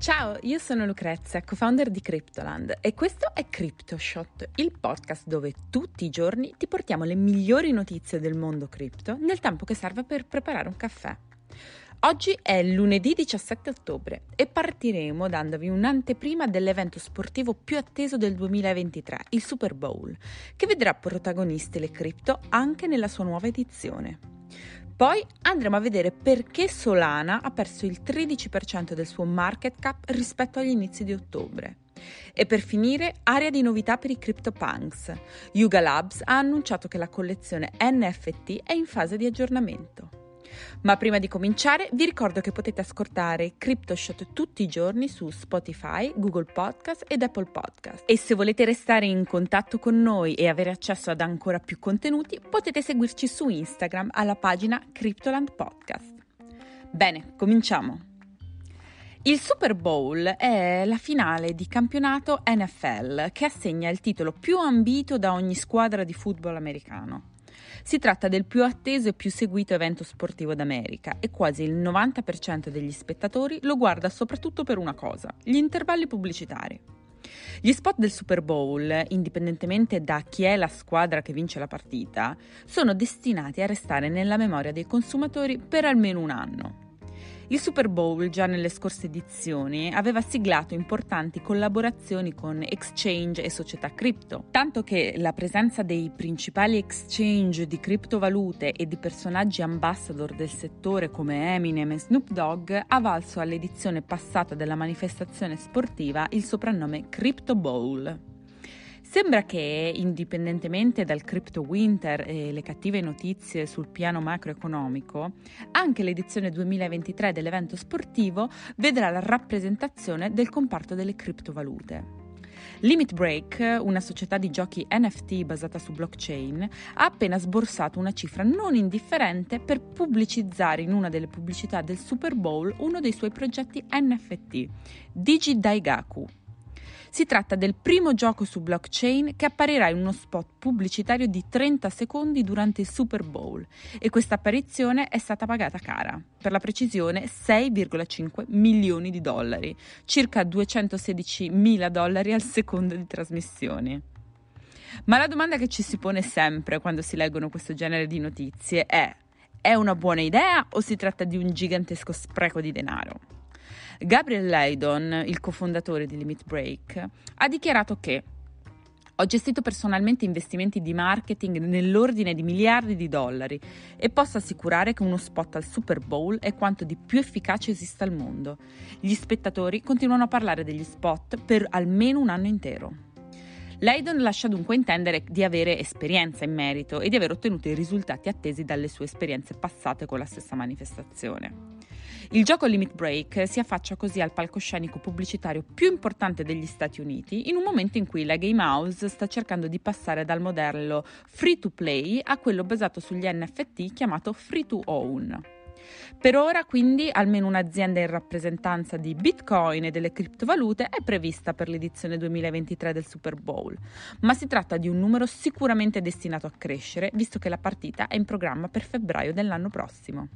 Ciao, io sono Lucrezia, co-founder di Cryptoland e questo è CryptoShot, il podcast dove tutti i giorni ti portiamo le migliori notizie del mondo cripto nel tempo che serve per preparare un caffè. Oggi è lunedì 17 ottobre e partiremo dandovi un'anteprima dell'evento sportivo più atteso del 2023, il Super Bowl, che vedrà protagoniste le cripto anche nella sua nuova edizione. Poi andremo a vedere perché Solana ha perso il 13% del suo market cap rispetto agli inizi di ottobre. E per finire, area di novità per i CryptoPunks. Yuga Labs ha annunciato che la collezione NFT è in fase di aggiornamento. Ma prima di cominciare vi ricordo che potete ascoltare CryptoShot tutti i giorni su Spotify, Google Podcast ed Apple Podcast. E se volete restare in contatto con noi e avere accesso ad ancora più contenuti, potete seguirci su Instagram alla pagina Cryptoland Podcast. Bene, cominciamo. Il Super Bowl è la finale di campionato NFL che assegna il titolo più ambito da ogni squadra di football americano. Si tratta del più atteso e più seguito evento sportivo d'America e quasi il 90% degli spettatori lo guarda soprattutto per una cosa, gli intervalli pubblicitari. Gli spot del Super Bowl, indipendentemente da chi è la squadra che vince la partita, sono destinati a restare nella memoria dei consumatori per almeno un anno. Il Super Bowl, già nelle scorse edizioni, aveva siglato importanti collaborazioni con exchange e società cripto, tanto che la presenza dei principali exchange di criptovalute e di personaggi ambassador del settore come Eminem e Snoop Dogg ha valso all'edizione passata della manifestazione sportiva il soprannome Crypto Bowl. Sembra che, indipendentemente dal crypto winter e le cattive notizie sul piano macroeconomico, anche l'edizione 2023 dell'evento sportivo vedrà la rappresentazione del comparto delle criptovalute. Limit Break, una società di giochi NFT basata su blockchain, ha appena sborsato una cifra non indifferente per pubblicizzare in una delle pubblicità del Super Bowl uno dei suoi progetti NFT, Digi Daigaku. Si tratta del primo gioco su blockchain che apparirà in uno spot pubblicitario di 30 secondi durante il Super Bowl e questa apparizione è stata pagata cara, per la precisione 6,5 milioni di dollari, circa 216 mila dollari al secondo di trasmissione. Ma la domanda che ci si pone sempre quando si leggono questo genere di notizie è: è una buona idea o si tratta di un gigantesco spreco di denaro? Gabriel Leydon, il cofondatore di Limit Break, ha dichiarato che ho gestito personalmente investimenti di marketing nell'ordine di miliardi di dollari e posso assicurare che uno spot al Super Bowl è quanto di più efficace esista al mondo. Gli spettatori continuano a parlare degli spot per almeno un anno intero. Leydon lascia dunque intendere di avere esperienza in merito e di aver ottenuto i risultati attesi dalle sue esperienze passate con la stessa manifestazione. Il gioco Limit Break si affaccia così al palcoscenico pubblicitario più importante degli Stati Uniti in un momento in cui la Game House sta cercando di passare dal modello free to play a quello basato sugli NFT chiamato free to own. Per ora quindi almeno un'azienda in rappresentanza di Bitcoin e delle criptovalute è prevista per l'edizione 2023 del Super Bowl, ma si tratta di un numero sicuramente destinato a crescere visto che la partita è in programma per febbraio dell'anno prossimo.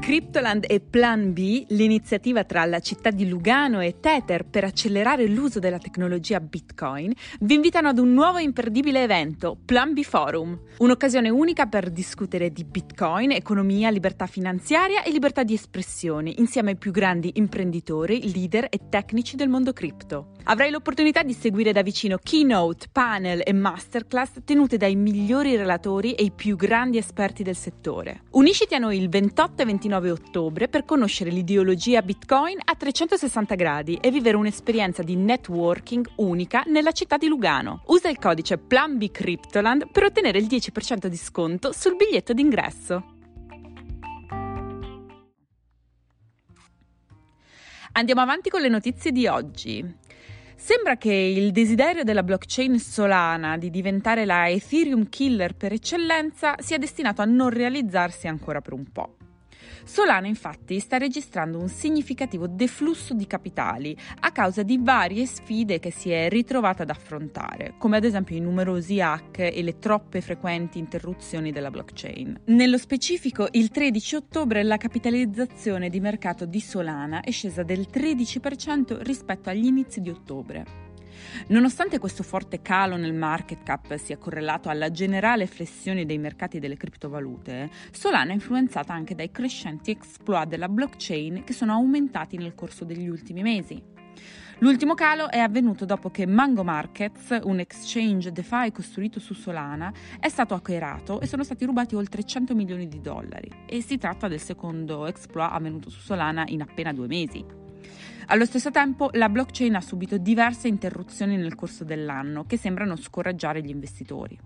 Cryptoland e Plan B, l'iniziativa tra la città di Lugano e Tether per accelerare l'uso della tecnologia Bitcoin, vi invitano ad un nuovo imperdibile evento, Plan B Forum, un'occasione unica per discutere di Bitcoin, economia, libertà finanziaria e libertà di espressione, insieme ai più grandi imprenditori, leader e tecnici del mondo cripto. Avrai l'opportunità di seguire da vicino keynote, panel e masterclass tenute dai migliori relatori e i più grandi esperti del settore. Unisciti a noi il 28 e 29 ottobre per conoscere l'ideologia Bitcoin a 360 gradi e vivere un'esperienza di networking unica nella città di Lugano. Usa il codice PlanBCryptoland per ottenere il 10% di sconto sul biglietto d'ingresso. Andiamo avanti con le notizie di oggi. Sembra che il desiderio della blockchain Solana di diventare la Ethereum killer per eccellenza sia destinato a non realizzarsi ancora per un po'. Solana infatti sta registrando un significativo deflusso di capitali a causa di varie sfide che si è ritrovata ad affrontare, come ad esempio i numerosi hack e le troppe frequenti interruzioni della blockchain. Nello specifico, il 13 ottobre la capitalizzazione di mercato di Solana è scesa del 13% rispetto agli inizi di ottobre. Nonostante questo forte calo nel market cap sia correlato alla generale flessione dei mercati delle criptovalute, Solana è influenzata anche dai crescenti exploit della blockchain che sono aumentati nel corso degli ultimi mesi. L'ultimo calo è avvenuto dopo che Mango Markets, un exchange DeFi costruito su Solana, è stato hackerato e sono stati rubati oltre 100 milioni di dollari. E si tratta del secondo exploit avvenuto su Solana in appena due mesi. Allo stesso tempo la blockchain ha subito diverse interruzioni nel corso dell'anno che sembrano scoraggiare gli investitori.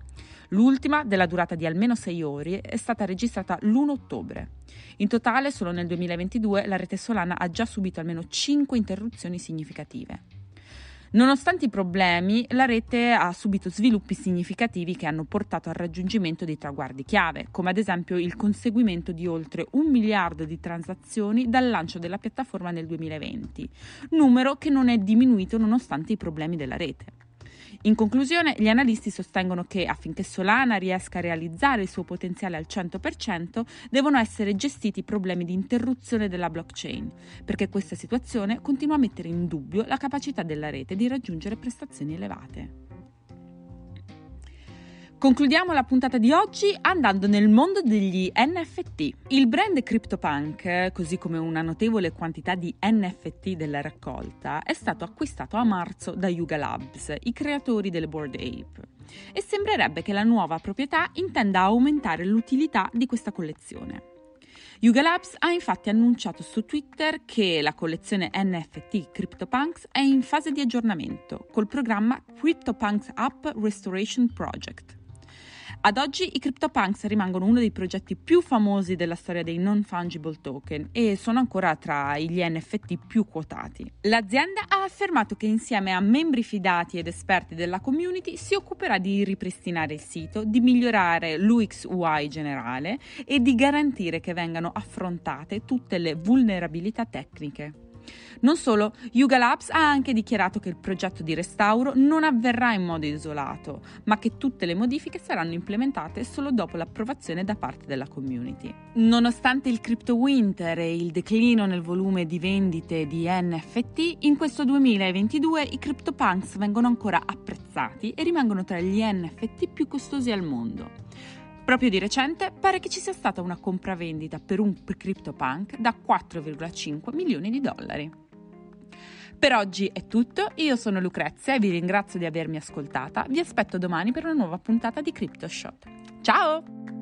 L'ultima, della durata di almeno 6 ore, è stata registrata l'1 ottobre. In totale, solo nel 2022, la rete Solana ha già subito almeno 5 interruzioni significative. Nonostante i problemi, la rete ha subito sviluppi significativi che hanno portato al raggiungimento dei traguardi chiave, come ad esempio il conseguimento di oltre un miliardo di transazioni dal lancio della piattaforma nel 2020, numero che non è diminuito nonostante i problemi della rete. In conclusione, gli analisti sostengono che affinché Solana riesca a realizzare il suo potenziale al 100%, devono essere gestiti i problemi di interruzione della blockchain, perché questa situazione continua a mettere in dubbio la capacità della rete di raggiungere prestazioni elevate. Concludiamo la puntata di oggi andando nel mondo degli NFT. Il brand CryptoPunk, così come una notevole quantità di NFT della raccolta, è stato acquistato a marzo da Yuga Labs, i creatori delle Board Ape. E sembrerebbe che la nuova proprietà intenda aumentare l'utilità di questa collezione. Yuga Labs ha infatti annunciato su Twitter che la collezione NFT CryptoPunks è in fase di aggiornamento col programma CryptoPunks App Restoration Project. Ad oggi i CryptoPunks rimangono uno dei progetti più famosi della storia dei non fungible token e sono ancora tra gli NFT più quotati. L'azienda ha affermato che insieme a membri fidati ed esperti della community si occuperà di ripristinare il sito, di migliorare l'UX UI generale e di garantire che vengano affrontate tutte le vulnerabilità tecniche. Non solo, Yuga Labs ha anche dichiarato che il progetto di restauro non avverrà in modo isolato, ma che tutte le modifiche saranno implementate solo dopo l'approvazione da parte della community. Nonostante il crypto winter e il declino nel volume di vendite di NFT, in questo 2022 i CryptoPunks vengono ancora apprezzati e rimangono tra gli NFT più costosi al mondo. Proprio di recente pare che ci sia stata una compravendita per un CryptoPunk da 4,5 milioni di dollari. Per oggi è tutto, io sono Lucrezia e vi ringrazio di avermi ascoltata, vi aspetto domani per una nuova puntata di CryptoShot. Ciao!